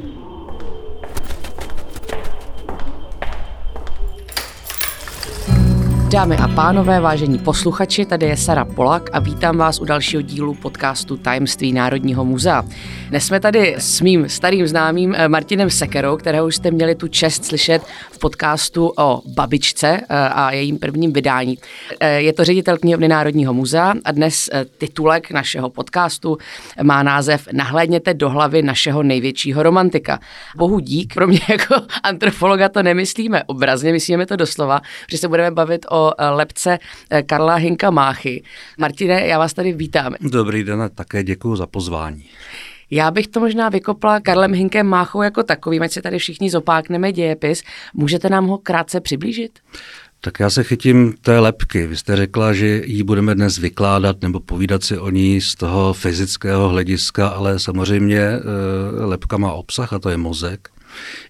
Thank you. Dámy a pánové, vážení posluchači, tady je Sara Polak a vítám vás u dalšího dílu podcastu Tajemství Národního muzea. Dnes jsme tady s mým starým známým eh, Martinem Sekerou, kterého už jste měli tu čest slyšet v podcastu o babičce eh, a jejím prvním vydání. Eh, je to ředitel knihovny Národního muzea a dnes titulek našeho podcastu má název Nahlédněte do hlavy našeho největšího romantika. Bohu dík, pro mě jako antropologa to nemyslíme obrazně, myslíme to doslova, že se budeme bavit o lepce eh, Karla Hinka Máchy. Martine, já vás tady vítám. Dobrý den a také děkuji za pozvání. Já bych to možná vykopla Karlem Hinkem Máchou jako takovým, ať se tady všichni zopákneme dějepis. Můžete nám ho krátce přiblížit? Tak já se chytím té lepky. Vy jste řekla, že ji budeme dnes vykládat nebo povídat si o ní z toho fyzického hlediska, ale samozřejmě eh, lepka má obsah a to je mozek.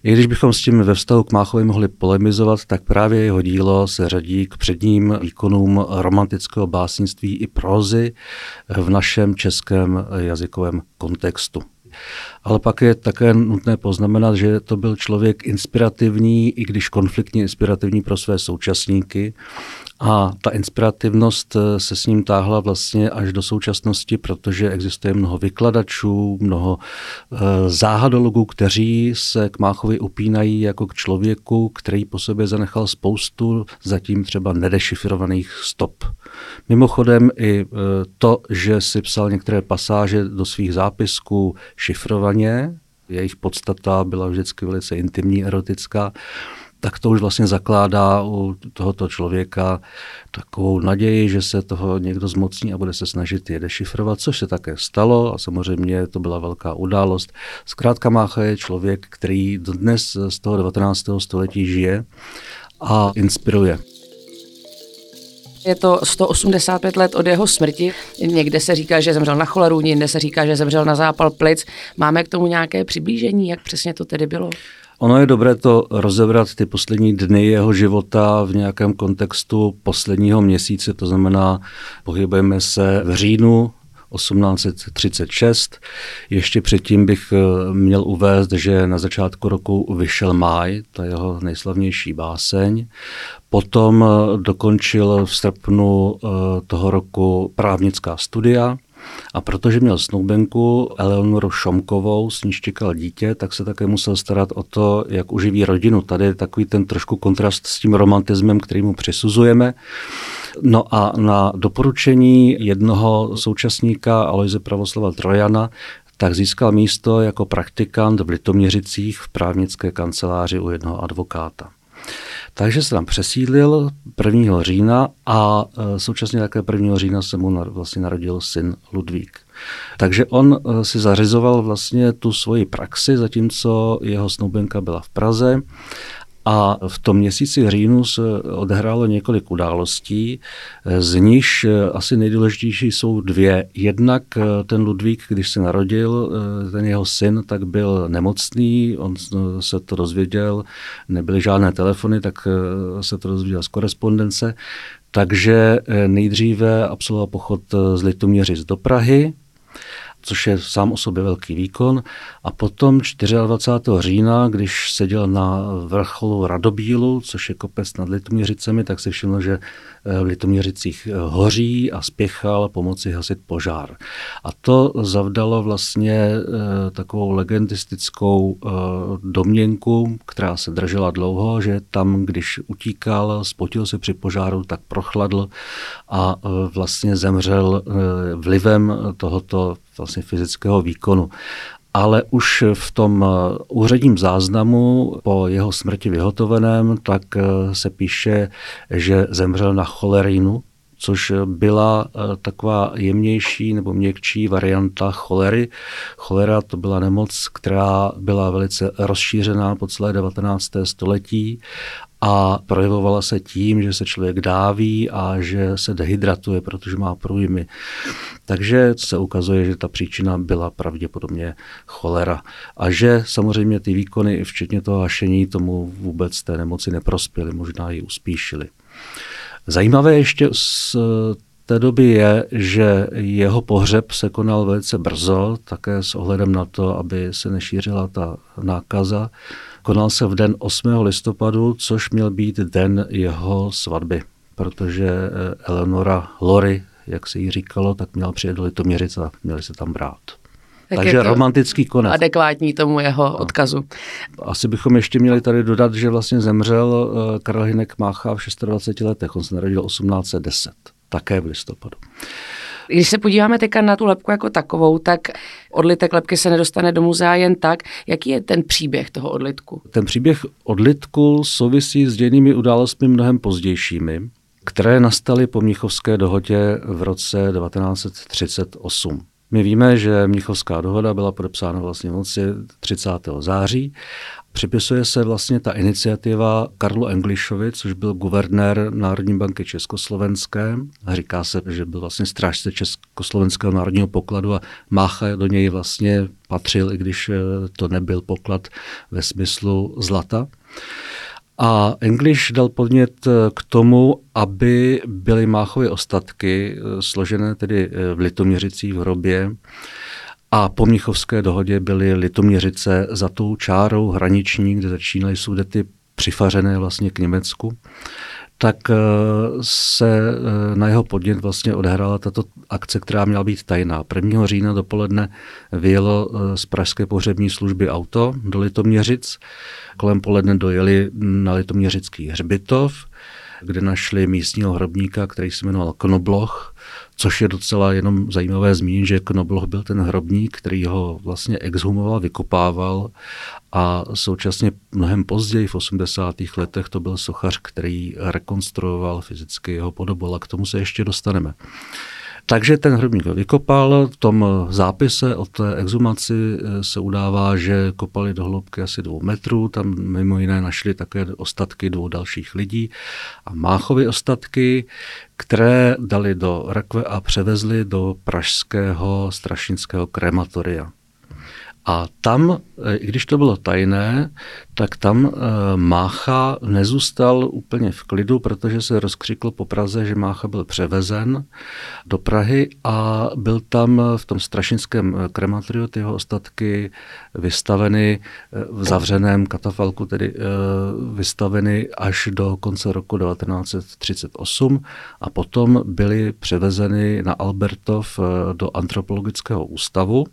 I když bychom s tím ve vztahu k Máchovi mohli polemizovat, tak právě jeho dílo se řadí k předním výkonům romantického básnictví i prózy v našem českém jazykovém kontextu. Ale pak je také nutné poznamenat, že to byl člověk inspirativní, i když konfliktně inspirativní pro své současníky. A ta inspirativnost eh, se s ním táhla vlastně až do současnosti, protože existuje mnoho vykladačů, mnoho eh, záhadologů, kteří se k Máchovi upínají jako k člověku, který po sobě zanechal spoustu zatím třeba nedešifrovaných stop. Mimochodem i eh, to, že si psal některé pasáže do svých zápisků šifrovaně, jejich podstata byla vždycky velice intimní, erotická, tak to už vlastně zakládá u tohoto člověka takovou naději, že se toho někdo zmocní a bude se snažit je dešifrovat, což se také stalo a samozřejmě to byla velká událost. Zkrátka Mácha je člověk, který dnes z toho 19. století žije a inspiruje. Je to 185 let od jeho smrti. Někde se říká, že zemřel na choleru, někde se říká, že zemřel na zápal plic. Máme k tomu nějaké přiblížení, jak přesně to tedy bylo? Ono je dobré to rozebrat ty poslední dny jeho života v nějakém kontextu posledního měsíce, to znamená, pohybujeme se v říjnu 1836. Ještě předtím bych eh, měl uvést, že na začátku roku vyšel Máj, ta jeho nejslavnější báseň. Potom eh, dokončil v srpnu eh, toho roku právnická studia a protože měl snoubenku Eleonoru Šomkovou, s níž čekal dítě, tak se také musel starat o to, jak uživí rodinu. Tady je takový ten trošku kontrast s tím romantismem, který mu přisuzujeme. No a na doporučení jednoho současníka Aloise Pravoslava Trojana tak získal místo jako praktikant v Litoměřicích v právnické kanceláři u jednoho advokáta. Takže se tam přesídlil 1. října a e, současně také 1. října se mu vlastně narodil syn Ludvík. Takže on e, si zařizoval vlastně tu svoji praxi, zatímco jeho snoubenka byla v Praze a v tom měsíci říjnu se odehrálo několik událostí, z nichž asi nejdůležitější jsou dvě. Jednak ten Ludvík, když se narodil, ten jeho syn, tak byl nemocný, on se to dozvěděl, nebyly žádné telefony, tak se to dozvěděl z korespondence, takže nejdříve absolvoval pochod z Litoměřic do Prahy, což je sám o sobě velký výkon. A potom 24. října, když seděl na vrcholu Radobílu, což je kopec nad Litoměřicemi, tak si všiml, že v Litoměřicích hoří a spěchal pomoci hasit požár. A to zavdalo vlastně eh, takovou legendistickou eh, domněnku, která se držela dlouho, že tam, když utíkal, spotil se při požáru, tak prochladl a eh, vlastně zemřel vlivem tohoto vlastně fyzického výkonu ale už v tom úředním záznamu po jeho smrti vyhotoveném, tak se píše, že zemřel na cholerinu, což byla taková jemnější nebo měkčí varianta cholery. Cholera to byla nemoc, která byla velice rozšířená po celé 19. století a projevovala se tím, že se člověk dáví a že se dehydratuje, protože má průjmy. Takže se ukazuje, že ta příčina byla pravděpodobně cholera. A že samozřejmě ty výkony, včetně toho hašení, tomu vůbec té nemoci neprospěly, možná ji uspíšily. Zajímavé ještě z té doby je, že jeho pohřeb se konal velice brzo, také s ohledem na to, aby se nešířila ta nákaza. Konal se v den 8. listopadu, což měl být den jeho svatby, protože eh, Eleonora Lory, jak se jí říkalo, tak měla přijet do Litoměřic a měli se tam brát. Tak Takže romantický konec. Adekvátní tomu jeho no. odkazu. Asi bychom ještě měli tady dodat, že vlastně zemřel eh, Karel Hinek Mácha v 26 letech. On se narodil 1810, také v listopadu. Když se podíváme teďka na tu lepku jako takovou, tak odlitek lepky se nedostane do muzea jen tak. Jaký je ten příběh toho odlitku? Ten příběh odlitku souvisí s dějnými událostmi mnohem pozdějšími, které nastaly po Mnichovské dohodě v roce 1938. My víme, že Mnichovská dohoda byla podepsána vlastně v noci 30. září. Připisuje se vlastně ta iniciativa Karlu Englišovi, což byl guvernér Národní banky Československé. Říká se, že byl vlastně strážce Československého národního pokladu a Mácha do něj vlastně patřil, i když eh, to nebyl poklad ve smyslu zlata. A English dal podnět eh, k tomu, aby byly Máchovy ostatky, eh, složené tedy v Litoměřicích v hrobě, a po Mnichovské dohodě byly Litoměřice za tou čárou hraniční, kde začínaly sudety přifařené vlastně k Německu tak eh, se eh, na jeho podnět vlastně odehrála tato akce, která měla být tajná. 1. října dopoledne vyjelo eh, z pražské pohřební služby auto do Litoměřic. Kolem poledne dojeli na Litoměřický hřbitov, kde našli místního hrobníka, který se jmenoval Knobloch, což je docela jenom zajímavé zmínit, že Knobloch byl ten hrobník, který ho vlastně exhumoval, vykopával a současně mnohem později, v 80. letech, to byl sochař, který rekonstruoval fyzicky jeho podobu, ale k tomu se ještě dostaneme. Takže ten hrobník vykopal. V tom zápise o té exhumaci eh, se udává, že kopali do hloubky asi dvou metrů. Tam mimo jiné našli také ostatky dvou dalších lidí a Máchovy ostatky, které dali do rakve a převezli do pražského strašnického krematoria. A tam, eh, i když to bylo tajné, tak tam eh, Mácha nezůstal úplně v klidu, protože se rozkřikl po Praze, že Mácha byl převezen do Prahy a byl tam v tom strašinském eh, krematoriu ty jeho ostatky vystaveny v zavřeném katafalku, tedy vystaveny až do konce roku 1938 a potom byly převezeny na Albertov do antropologického ústavu,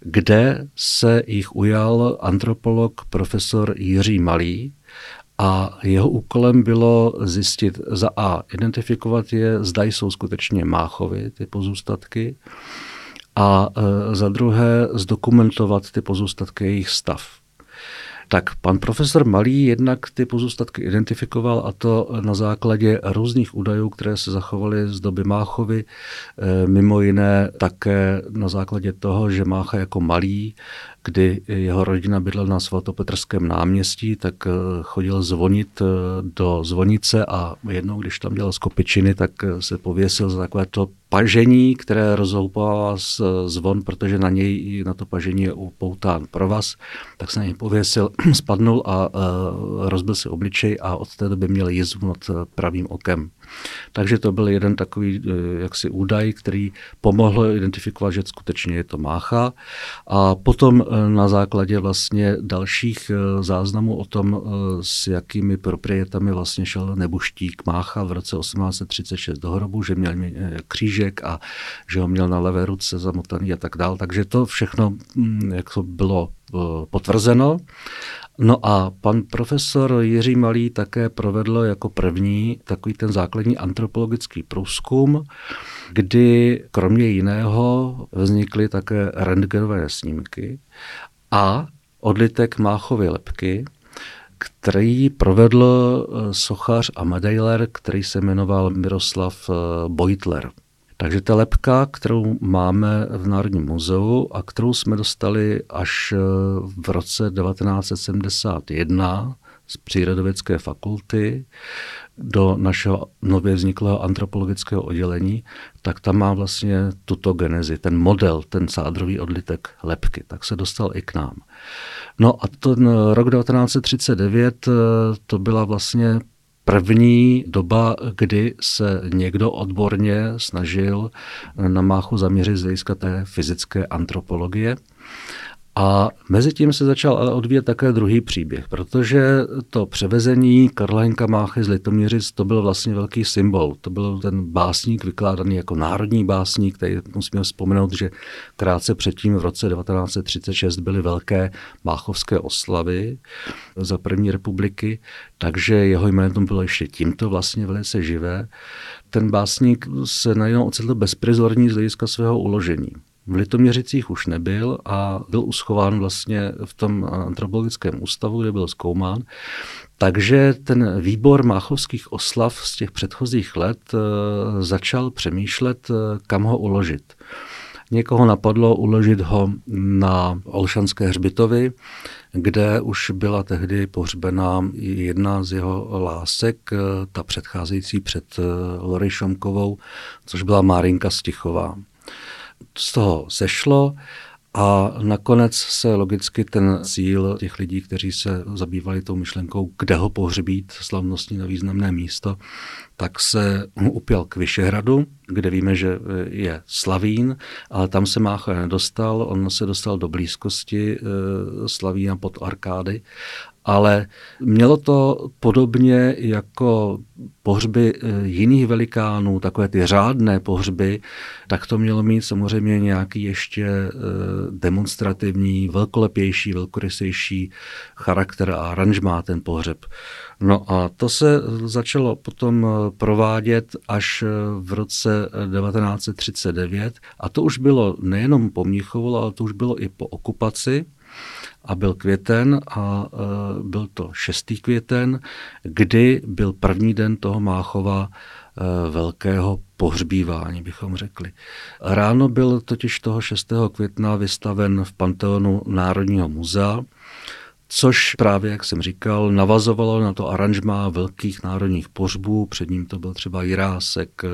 kde se jich ujal antropolog profesor Jiří Malý a jeho úkolem bylo zjistit za A, identifikovat je, zda jsou skutečně Máchovy, ty pozůstatky, a e, za druhé zdokumentovat ty pozůstatky, jejich stav. Tak pan profesor Malý jednak ty pozůstatky identifikoval a to na základě různých údajů, které se zachovaly z doby Máchovy, eh, mimo jiné také na základě toho, že Mácha jako malý, kdy jeho rodina bydlela na svatopetrském náměstí, tak eh, chodil zvonit eh, do zvonice a jednou, když tam dělal skopičiny, tak se pověsil za takové to pažení, které rozhoupává zvon, protože na něj, na to pažení je upoután provaz, tak se na něj pověsil, spadnul a rozbil si obličej a od té doby měl jizvu nad pravým okem. Takže to byl jeden takový uh, jaksi údaj, který pomohl identifikovat, že skutečně je to mácha. A potom uh, na základě vlastně dalších uh, záznamů o tom, s jakými proprietami vlastně šel Nebuštík Mácha v roce 1836 do hrobu, že měl kříž křížek a že ho měl na levé ruce zamotaný a tak dál. Takže to všechno mm, jak to bylo eh, potvrzeno. No a pan profesor Jiří Malý také provedl jako první takový ten základní antropologický průzkum, kdy kromě jiného vznikly také rentgenové snímky a odlitek Máchovy lepky, který provedl eh, sochař a medailer, který se jmenoval Miroslav eh, Beutler. Takže ta lepka, kterou máme v Národním muzeu a kterou jsme dostali až eh, v roce 1971 z přírodovědské fakulty do našeho nově vzniklého antropologického oddělení, tak tam má vlastně tuto genezi, ten model, ten sádrový odlitek lepky, tak se dostal i k nám. No a ten rok 1939 eh, to byla vlastně první doba, kdy se někdo odborně snažil na máchu zaměřit z hlediska té fyzické antropologie. A mezi tím se začal ale odvíjet také druhý příběh, protože to převezení Karla Hinka Máchy z Litoměřic, to byl vlastně velký symbol. To byl ten básník vykládaný jako národní básník, který musíme vzpomenout, že krátce předtím v roce 1936 byly velké máchovské oslavy za první republiky, takže jeho jméno bylo ještě tímto vlastně velice živé. Ten básník se najednou ocitl bezprizorní z hlediska svého uložení. V Litoměřicích už nebyl a byl uschován vlastně v tom antropologickém ústavu, kde byl zkoumán. Takže ten výbor máchovských oslav z těch předchozích let eh, začal přemýšlet, eh, kam ho uložit. Někoho napadlo uložit ho na Olšanské hřbitovy, kde už byla tehdy pohřbená jedna z jeho lásek, eh, ta předcházející před Lory Šomkovou, což byla Márinka Stichová z toho sešlo a nakonec se logicky ten cíl těch lidí, kteří se zabývali tou myšlenkou, kde ho pohřbít slavnostní na významné místo, tak se upěl k Vyšehradu, kde víme, že je Slavín, ale tam se Mácha nedostal, on se dostal do blízkosti eh, Slavína pod Arkády ale mělo to podobně jako pohřby eh, jiných velikánů, takové ty řádné pohřby, tak to mělo mít samozřejmě nějaký ještě eh, demonstrativní, velkolepější, velkorysejší charakter a aranžmá ten pohřeb. No a to se začalo potom eh, provádět až v roce 1939 a to už bylo nejenom po Mnichovu, ale to už bylo i po okupaci a byl květen a e, byl to 6. květen, kdy byl první den toho Máchova e, velkého pohřbívání, bychom řekli. Ráno byl totiž toho 6. května vystaven v Panteonu Národního muzea, což právě, jak jsem říkal, navazovalo na to aranžmá velkých národních pohřbů, před ním to byl třeba Jirásek, e,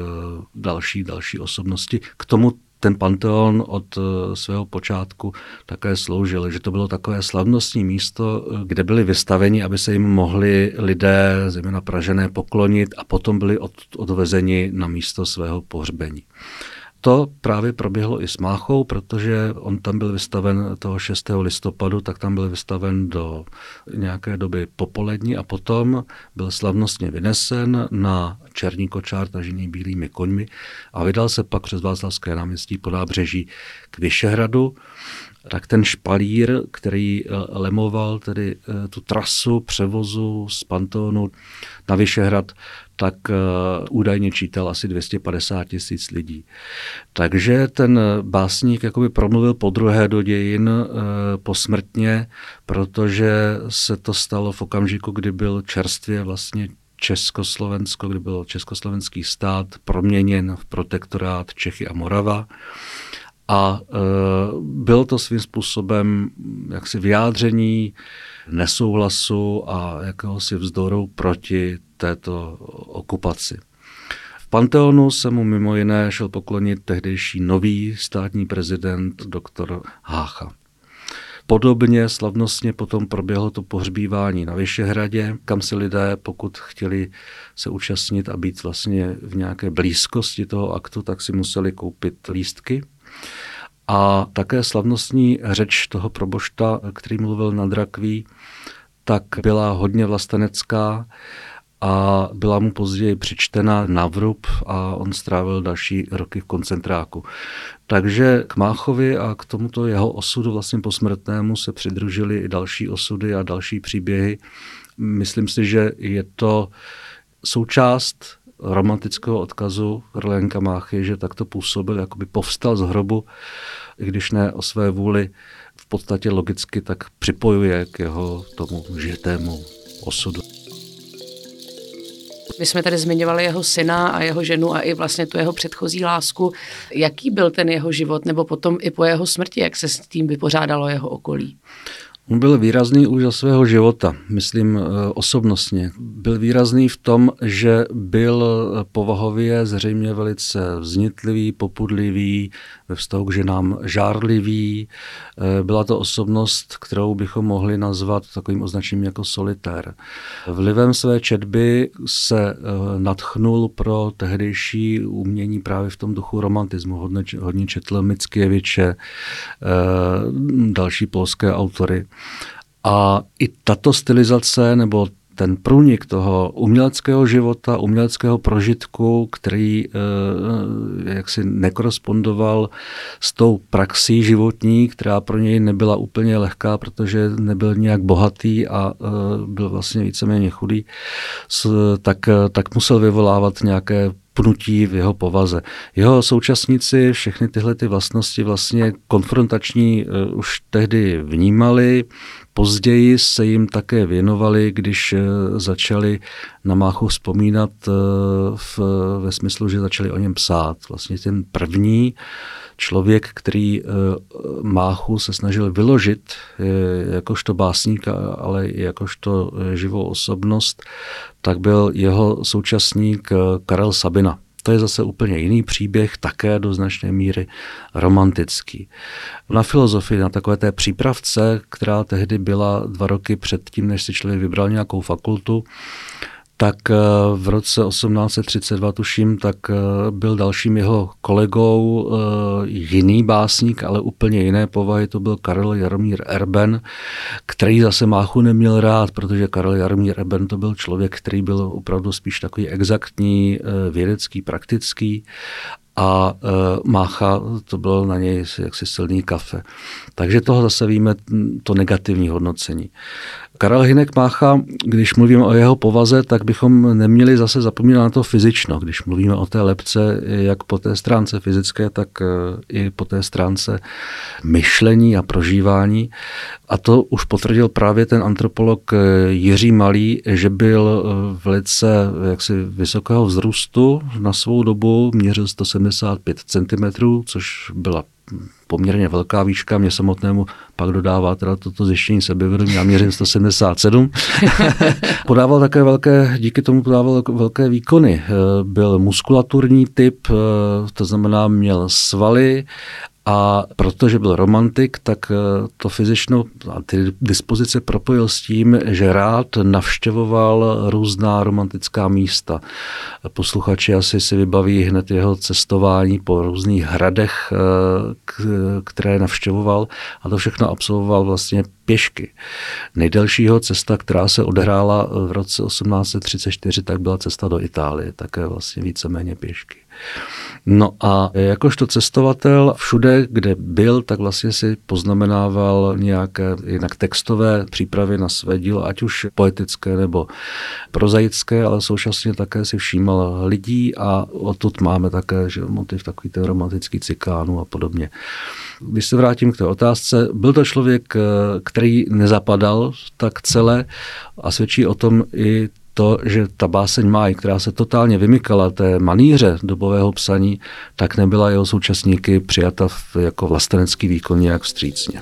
další, další osobnosti. K tomu ten Panteon od eh, svého počátku také sloužil, že to bylo takové slavnostní místo, eh, kde byli vystaveni, aby se jim mohli lidé, zejména Pražené, poklonit a potom byli od, odvezeni na místo svého pohřbení. To právě proběhlo i s Máchou, protože on tam byl vystaven toho 6. listopadu, tak tam byl vystaven do nějaké doby popolední a potom byl slavnostně vynesen na černý kočár tažený bílými koňmi a vydal se pak přes Václavské náměstí po nábřeží k Vyšehradu tak ten špalír, který eh, lemoval tedy eh, tu trasu převozu z Pantonu na Vyšehrad, tak uh, údajně čítal asi 250 tisíc lidí. Takže ten básník jakoby promluvil po druhé do dějin posmrtně, protože se to stalo v okamžiku, kdy byl čerstvě vlastně Československo, kdy byl československý stát proměněn v protektorát Čechy a Morava. A e, bylo to svým způsobem jaksi vyjádření nesouhlasu a jakéhosi vzdoru proti této okupaci. V Panteonu se mu mimo jiné šel poklonit tehdejší nový státní prezident doktor Hácha. Podobně slavnostně potom proběhlo to pohřbívání na Vyšehradě, kam si lidé, pokud chtěli se účastnit a být vlastně v nějaké blízkosti toho aktu, tak si museli koupit lístky. A také slavnostní řeč toho probošta, který mluvil na drakví, tak byla hodně vlastenecká a byla mu později přičtena na vrub a on strávil další roky v koncentráku. Takže k Máchovi a k tomuto jeho osudu vlastně posmrtnému se přidružily i další osudy a další příběhy. Myslím si, že je to součást romantického odkazu Karlenka Máchy, že takto působil, jakoby povstal z hrobu, i když ne o své vůli, v podstatě logicky tak připojuje k jeho tomu žitému osudu. My jsme tady zmiňovali jeho syna a jeho ženu a i vlastně tu jeho předchozí lásku. Jaký byl ten jeho život, nebo potom i po jeho smrti, jak se s tím vypořádalo jeho okolí? Byl výrazný už za svého života, myslím eh, osobnostně. Byl výrazný v tom, že byl povahově zřejmě velice vznitlivý, popudlivý, ve vztahu k ženám žárlivý. Eh, byla to osobnost, kterou bychom mohli nazvat takovým označením jako solitér. Vlivem své četby se natchnul pro tehdejší umění právě v tom duchu romantismu. Hodně, hodně četl Mickiewicze, další polské autory. A i tato stylizace nebo ten průnik toho uměleckého života, uměleckého prožitku, který e, jaksi nekorespondoval s tou praxí životní, která pro něj nebyla úplně lehká, protože nebyl nějak bohatý a e, byl vlastně víceméně chudý, s, tak, tak musel vyvolávat nějaké pnutí v jeho povaze. Jeho současníci všechny tyhle ty vlastnosti vlastně konfrontační už tehdy vnímali, Později se jim také věnovali, když eh, začali na Máchu vzpomínat eh, v, ve smyslu, že začali o něm psát. Vlastně ten první člověk, který Máchu se snažil vyložit jakožto básníka, ale i jakožto živou osobnost, tak byl jeho současník Karel Sabina. To je zase úplně jiný příběh, také do značné míry romantický. Na filozofii, na takové té přípravce, která tehdy byla dva roky před tím, než si člověk vybral nějakou fakultu, tak eh, v roce 1832, tuším, tak eh, byl dalším jeho kolegou eh, jiný básník, ale úplně jiné povahy, to byl Karel Jaromír Erben, který zase Máchu neměl rád, protože Karel Jaromír Erben to byl člověk, který byl opravdu spíš takový exaktní, vědecký, praktický a Mácha, to bylo na něj jaksi silný kafe. Takže toho zase víme to negativní hodnocení. Karel Hinek Mácha, když mluvíme o jeho povaze, tak bychom neměli zase zapomínat na to fyzično. Když mluvíme o té lepce, jak po té stránce fyzické, tak e, i po té stránce myšlení a prožívání. A to už potvrdil právě ten antropolog e, Jiří Malý, že byl e, velice jaksi vysokého vzrůstu na svou dobu, měřil 175 cm, což byla poměrně velká výška, mě samotnému pak dodává teda toto zjištění sebevědomí, já měřím 177. podával také velké, díky tomu podával velké výkony. Eh, byl muskulaturní typ, eh, to znamená měl svaly a protože byl romantik, tak eh, to fyzično a ty dispozice propojil s tím, že rád navštěvoval různá romantická místa. Posluchači asi si vybaví hned jeho cestování po různých hradech, eh, které navštěvoval a to všechno absolvoval vlastně pěšky. Nejdelšího cesta, která se odehrála v roce 1834, tak byla cesta do Itálie, také vlastně víceméně pěšky. No a jakožto cestovatel všude, kde byl, tak vlastně si poznamenával nějaké jinak textové přípravy na své dílo, ať už poetické nebo prozaické, ale současně také si všímal lidí a odtud máme také že motiv takový ten romantický cikánu a podobně. Když se vrátím k té otázce, byl to člověk, který nezapadal tak celé a svědčí o tom i to, že ta báseň Máj, která se totálně vymykala té maníře dobového psaní, tak nebyla jeho současníky přijata jako vlastenecký výkon nějak vstřícně.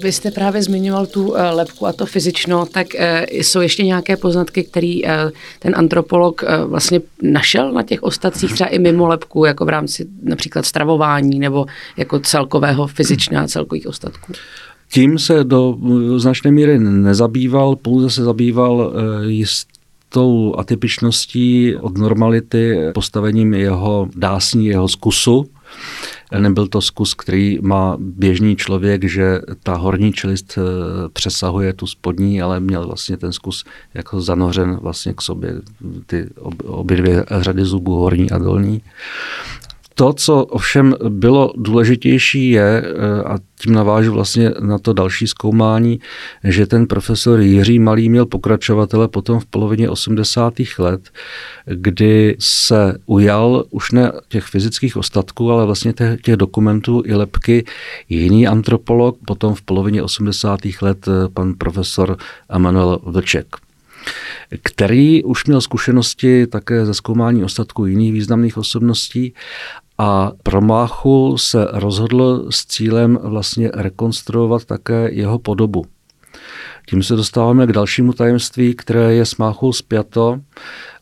Vy jste právě zmiňoval tu eh, lepku a to fyzično, tak eh, jsou ještě nějaké poznatky, který eh, ten antropolog vlastně našel na těch ostatcích, třeba i mimo lepku, jako v rámci například stravování nebo jako celkového fyzičného a celkových ostatků? Tím se do značné míry nezabýval, pouze se zabýval eh, jistou atypičností od normality, postavením jeho dásní, jeho zkusu. Nebyl to zkus, který má běžný člověk, že ta horní čelist eh, přesahuje tu spodní, ale měl vlastně ten zkus jako zanořen vlastně k sobě, ty obě dvě řady zubů, horní a dolní. To, co ovšem bylo důležitější, je, eh, a tím navážu vlastně na to další zkoumání, že ten profesor Jiří Malý měl pokračovatele potom v polovině 80. let, kdy se ujal už ne těch fyzických ostatků, ale vlastně těch, těch dokumentů i lepky jiný antropolog, potom v polovině 80. let eh, pan profesor Emanuel Vlček který už měl zkušenosti také ze zkoumání ostatků jiných významných osobností A pro Máchu se rozhodl s cílem vlastně rekonstruovat také jeho podobu. Tím se dostáváme k dalšímu tajemství, které je s Máchou zpěto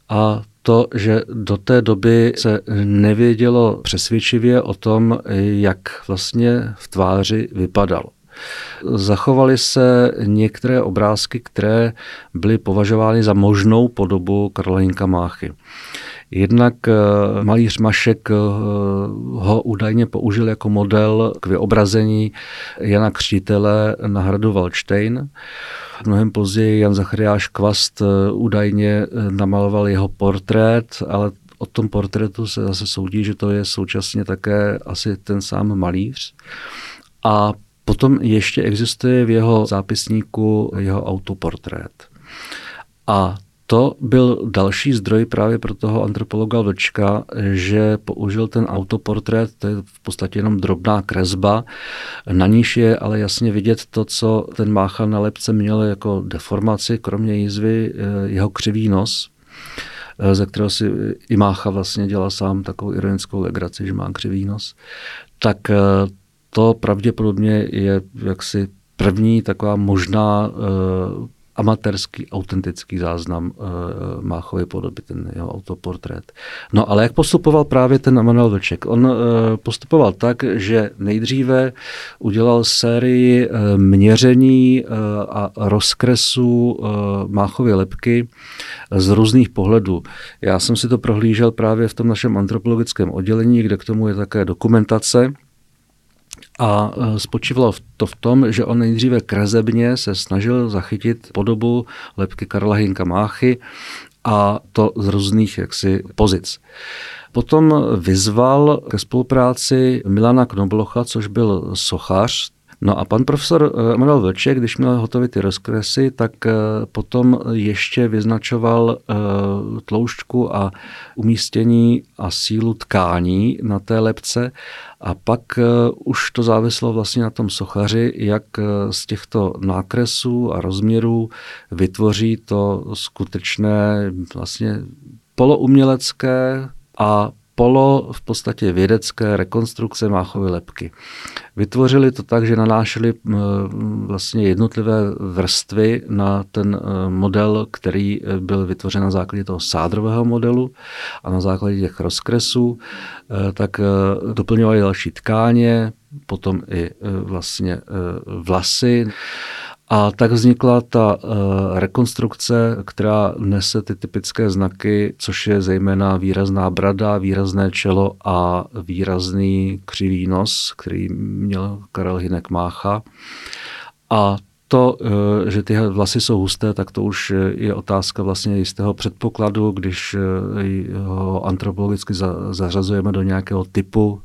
a to, že do té doby se nevědělo přesvědčivě o tom, jak vlastně v tváři vypadal. Zachovaly se některé obrázky, které byly považovány za možnou podobu Karla Hinka Máchy. Jednak eh, malíř Mašek eh, ho údajně použil jako model k vyobrazení Jana Křtitele na hradu Valštejn. Mnohem později Jan Zachariáš Kvast eh, údajně namaloval jeho portrét, ale o tom portrétu se zase soudí, že to je současně také asi ten sám malíř. A potom ještě existuje v jeho zápisníku jeho autoportrét. A to byl další zdroj právě pro toho antropologa Vlčka, že použil ten autoportrét, to je v podstatě jenom drobná kresba, na níž je ale jasně vidět to, co ten Mácha na lepce měl jako deformaci, kromě jízvy, eh, jeho křivý nos, eh, ze kterého si i Mácha vlastně dělal sám takovou ironickou legraci, že má křivý nos, tak eh, to pravděpodobně je jaksi první taková možná amatérský, autentický záznam uh, Máchovy podoby, ten jeho autoportrét. No ale jak postupoval právě ten Emanuel Vlček? On uh, postupoval tak, že nejdříve udělal sérii uh, měření uh, a rozkresů uh, Máchovy lepky z různých pohledů. Já jsem si to prohlížel právě v tom našem antropologickém oddělení, kde k tomu je také dokumentace, a e, spočívalo to v tom, že on nejdříve kresebně se snažil zachytit podobu lepky Karla Hinka Máchy a to z různých jaksi pozic. Potom vyzval ke spolupráci Milana Knoblocha, což byl sochař, No a pan profesor eh, Emanuel Vlček, když měl hotové ty rozkresy, tak eh, potom ještě vyznačoval eh, tloušťku a umístění a sílu tkání na té lepce. A pak už to závislo vlastně na tom sochaři, jak z těchto nákresů a rozměrů vytvoří to skutečné vlastně poloumělecké a polo v podstatě vědecké rekonstrukce Máchovy lepky. Vytvořili to tak, že nanášeli vlastně jednotlivé vrstvy na ten e, model, který e, byl vytvořen na základě toho sádrového modelu a na základě těch rozkresů, e, tak doplňovali další tkáně, potom i vlastně vlasy. A tak vznikla ta uh, rekonstrukce, která nese ty typické znaky, což je zejména výrazná brada, výrazné čelo a výrazný křivý nos, který měl Karel Hinek Mácha. A to, eh, že ty vlasy jsou husté, tak to už je otázka vlastně jistého předpokladu, když eh, ho antropologicky zařazujeme do nějakého typu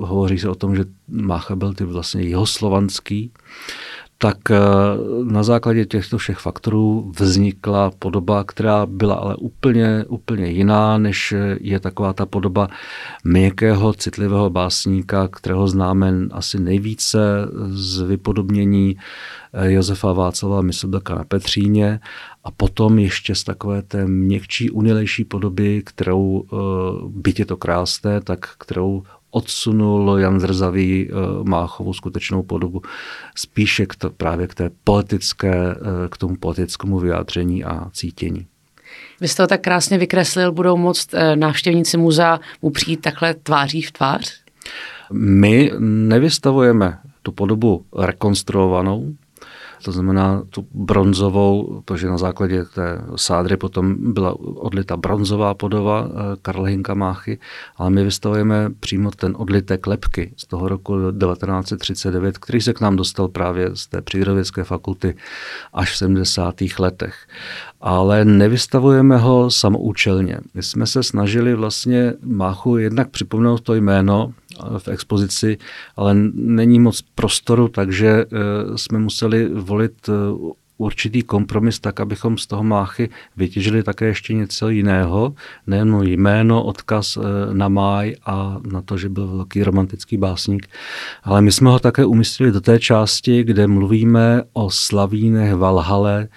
hovoří se o tom, že Mácha byl ty vlastně jihoslovanský tak eh, na základě těchto všech faktorů vznikla podoba, která byla ale úplně, úplně jiná, než je taková ta podoba měkkého, citlivého básníka, kterého známe asi nejvíce z vypodobnění eh, Josefa Václava Myslbeka na Petříně a potom ještě z takové té měkčí, unilejší podoby, kterou, eh, byť je to krásné, tak kterou odsunul Jan Zrzavý eh, Máchovou skutečnou podobu spíše k to, právě k té poetické, eh, k tomu poetickému vyjádření a cítění. Vy jste to tak krásně vykreslil, budou moct eh, návštěvníci muzea mu přijít takhle tváří v tvář? My nevystavujeme tu podobu rekonstruovanou, to znamená tu bronzovou, to, že na základě té sádry potom byla odlita bronzová podoba eh, Karla Hinka Máchy, ale my vystavujeme přímo ten odlitek lepky z toho roku 1939, který se k nám dostal právě z té přírodovědské fakulty až v 70. letech. Ale nevystavujeme ho samoučelně. My jsme se snažili vlastně Máchu jednak připomenout to jméno, v expozici, ale není moc prostoru, takže eh, jsme museli volit eh, určitý kompromis tak, abychom z toho máchy vytěžili také ještě něco jiného, nejen jméno, odkaz eh, na máj a na to, že byl velký romantický básník, ale my jsme ho také umístili do té části, kde mluvíme o slavínech Valhale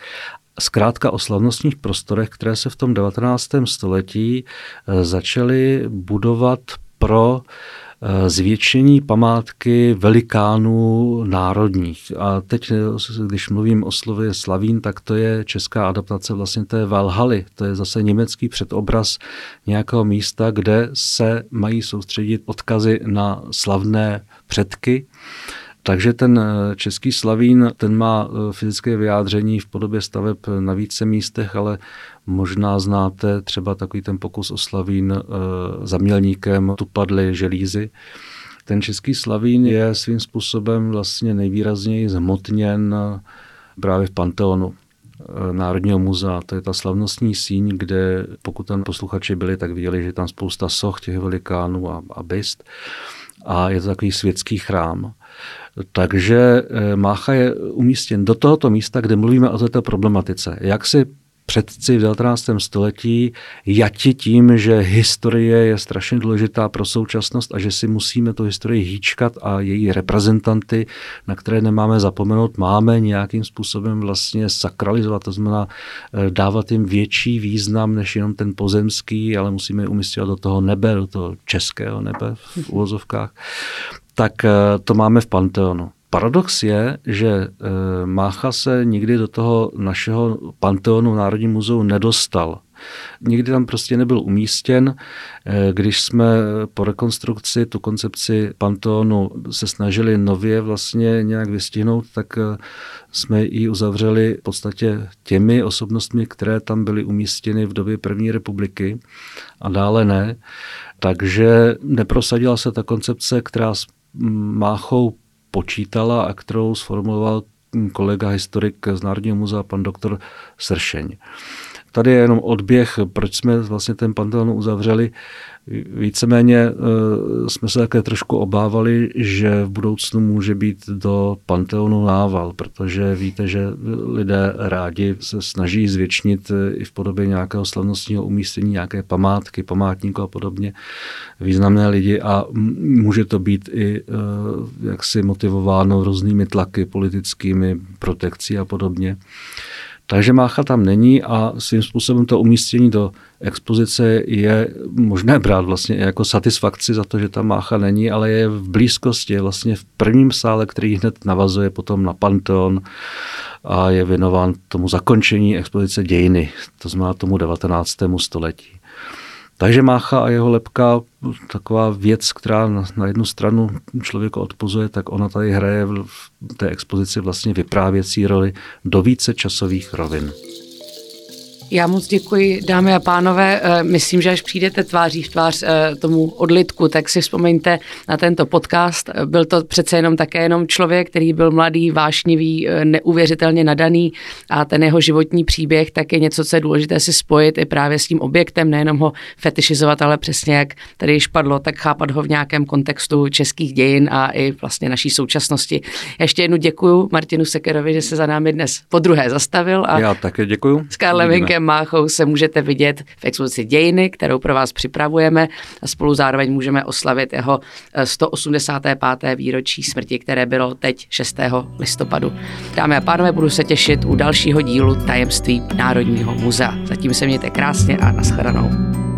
zkrátka o slavnostních prostorech, které se v tom 19. století začaly budovat pro Eh, zvětšení památky velikánů národních. A teď, eh, když mluvím o slově Slavín, tak to je česká adaptace vlastně té Valhaly. To je zase německý předobraz nějakého místa, kde se mají soustředit odkazy na slavné předky. Takže ten eh, český slavín, ten má fyzické vyjádření v podobě staveb na více místech, ale Možná znáte třeba takový ten pokus o Slavín e, za Mělníkem, tu padly želízy. Ten český Slavín je svým způsobem vlastně nejvýrazněji zhmotněn právě v Panteonu eh, Národního muzea. To je ta slavnostní síň, kde pokud tam posluchači byli, tak viděli, že tam spousta soch těch velikánů a, a byst. A je to takový světský chrám. Takže eh, Mácha je umístěn do tohoto místa, kde mluvíme o této problematice. Jak si předci v 19. století jati tím, že historie je strašně důležitá pro současnost a že si musíme tu historii hýčkat a její reprezentanty, na které nemáme zapomenout, máme nějakým způsobem vlastně sakralizovat, to znamená eh, dávat jim větší význam než jenom ten pozemský, ale musíme je umístěvat do toho nebe, do toho českého nebe v uvozovkách, tak eh, to máme v Panteonu. Paradox je, že e, Mácha se nikdy do toho našeho panteonu Národní muzeu nedostal. Nikdy tam prostě nebyl umístěn. E, když jsme po rekonstrukci tu koncepci panteonu se snažili nově vlastně nějak vystihnout, tak jsme ji uzavřeli v podstatě těmi osobnostmi, které tam byly umístěny v době první republiky a dále ne. Takže neprosadila se ta koncepce, která Máchou počítala a kterou sformuloval kolega historik z Národního muzea, pan doktor Sršeň. Tady je jenom odběh, proč jsme vlastně ten Panteon uzavřeli. Víceméně eh, jsme se také trošku obávali, že v budoucnu může být do Panteonu nával, protože víte, že lidé rádi se snaží zvětšnit eh, i v podobě nějakého slavnostního umístění, nějaké památky, památníku a podobně významné lidi a může to být i eh, jaksi motivováno různými tlaky politickými, protekcí a podobně. Takže Mácha tam není a svým způsobem to umístění do expozice je možné brát vlastně jako satisfakci za to, že ta Mácha není, ale je v blízkosti, je vlastně v prvním sále, který hned navazuje potom na Panteon a je věnován tomu zakončení expozice dějiny, to znamená tomu 19. století. Takže Mácha a jeho lepka, taková věc, která na, jednu stranu člověku odpozuje, tak ona tady hraje v té expozici vlastně vyprávěcí roli do více časových rovin. Já moc děkuji, dámy a pánové. Eh, myslím, že až přijdete tváří v tvář eh, tomu odlitku, tak si vzpomeňte na tento podcast. Byl to přece jenom také jenom člověk, který byl mladý, vášnivý, eh, neuvěřitelně nadaný a ten jeho životní příběh tak je něco, co je důležité si spojit i právě s tím objektem, nejenom ho fetišizovat, ale přesně jak tady již padlo, tak chápat ho v nějakém kontextu českých dějin a i vlastně naší současnosti. Ještě jednu děkuji Martinu Sekerovi, že se za námi dnes po druhé zastavil. A Já také děkuji. S Karlem Máchou se můžete vidět v expozici Dějiny, kterou pro vás připravujeme a spolu zároveň můžeme oslavit jeho 185. Eh, výročí smrti, které bylo teď 6. listopadu. Dámy a pánové, budu se těšit u dalšího dílu Tajemství Národního muzea. Zatím se mějte krásně a nashledanou.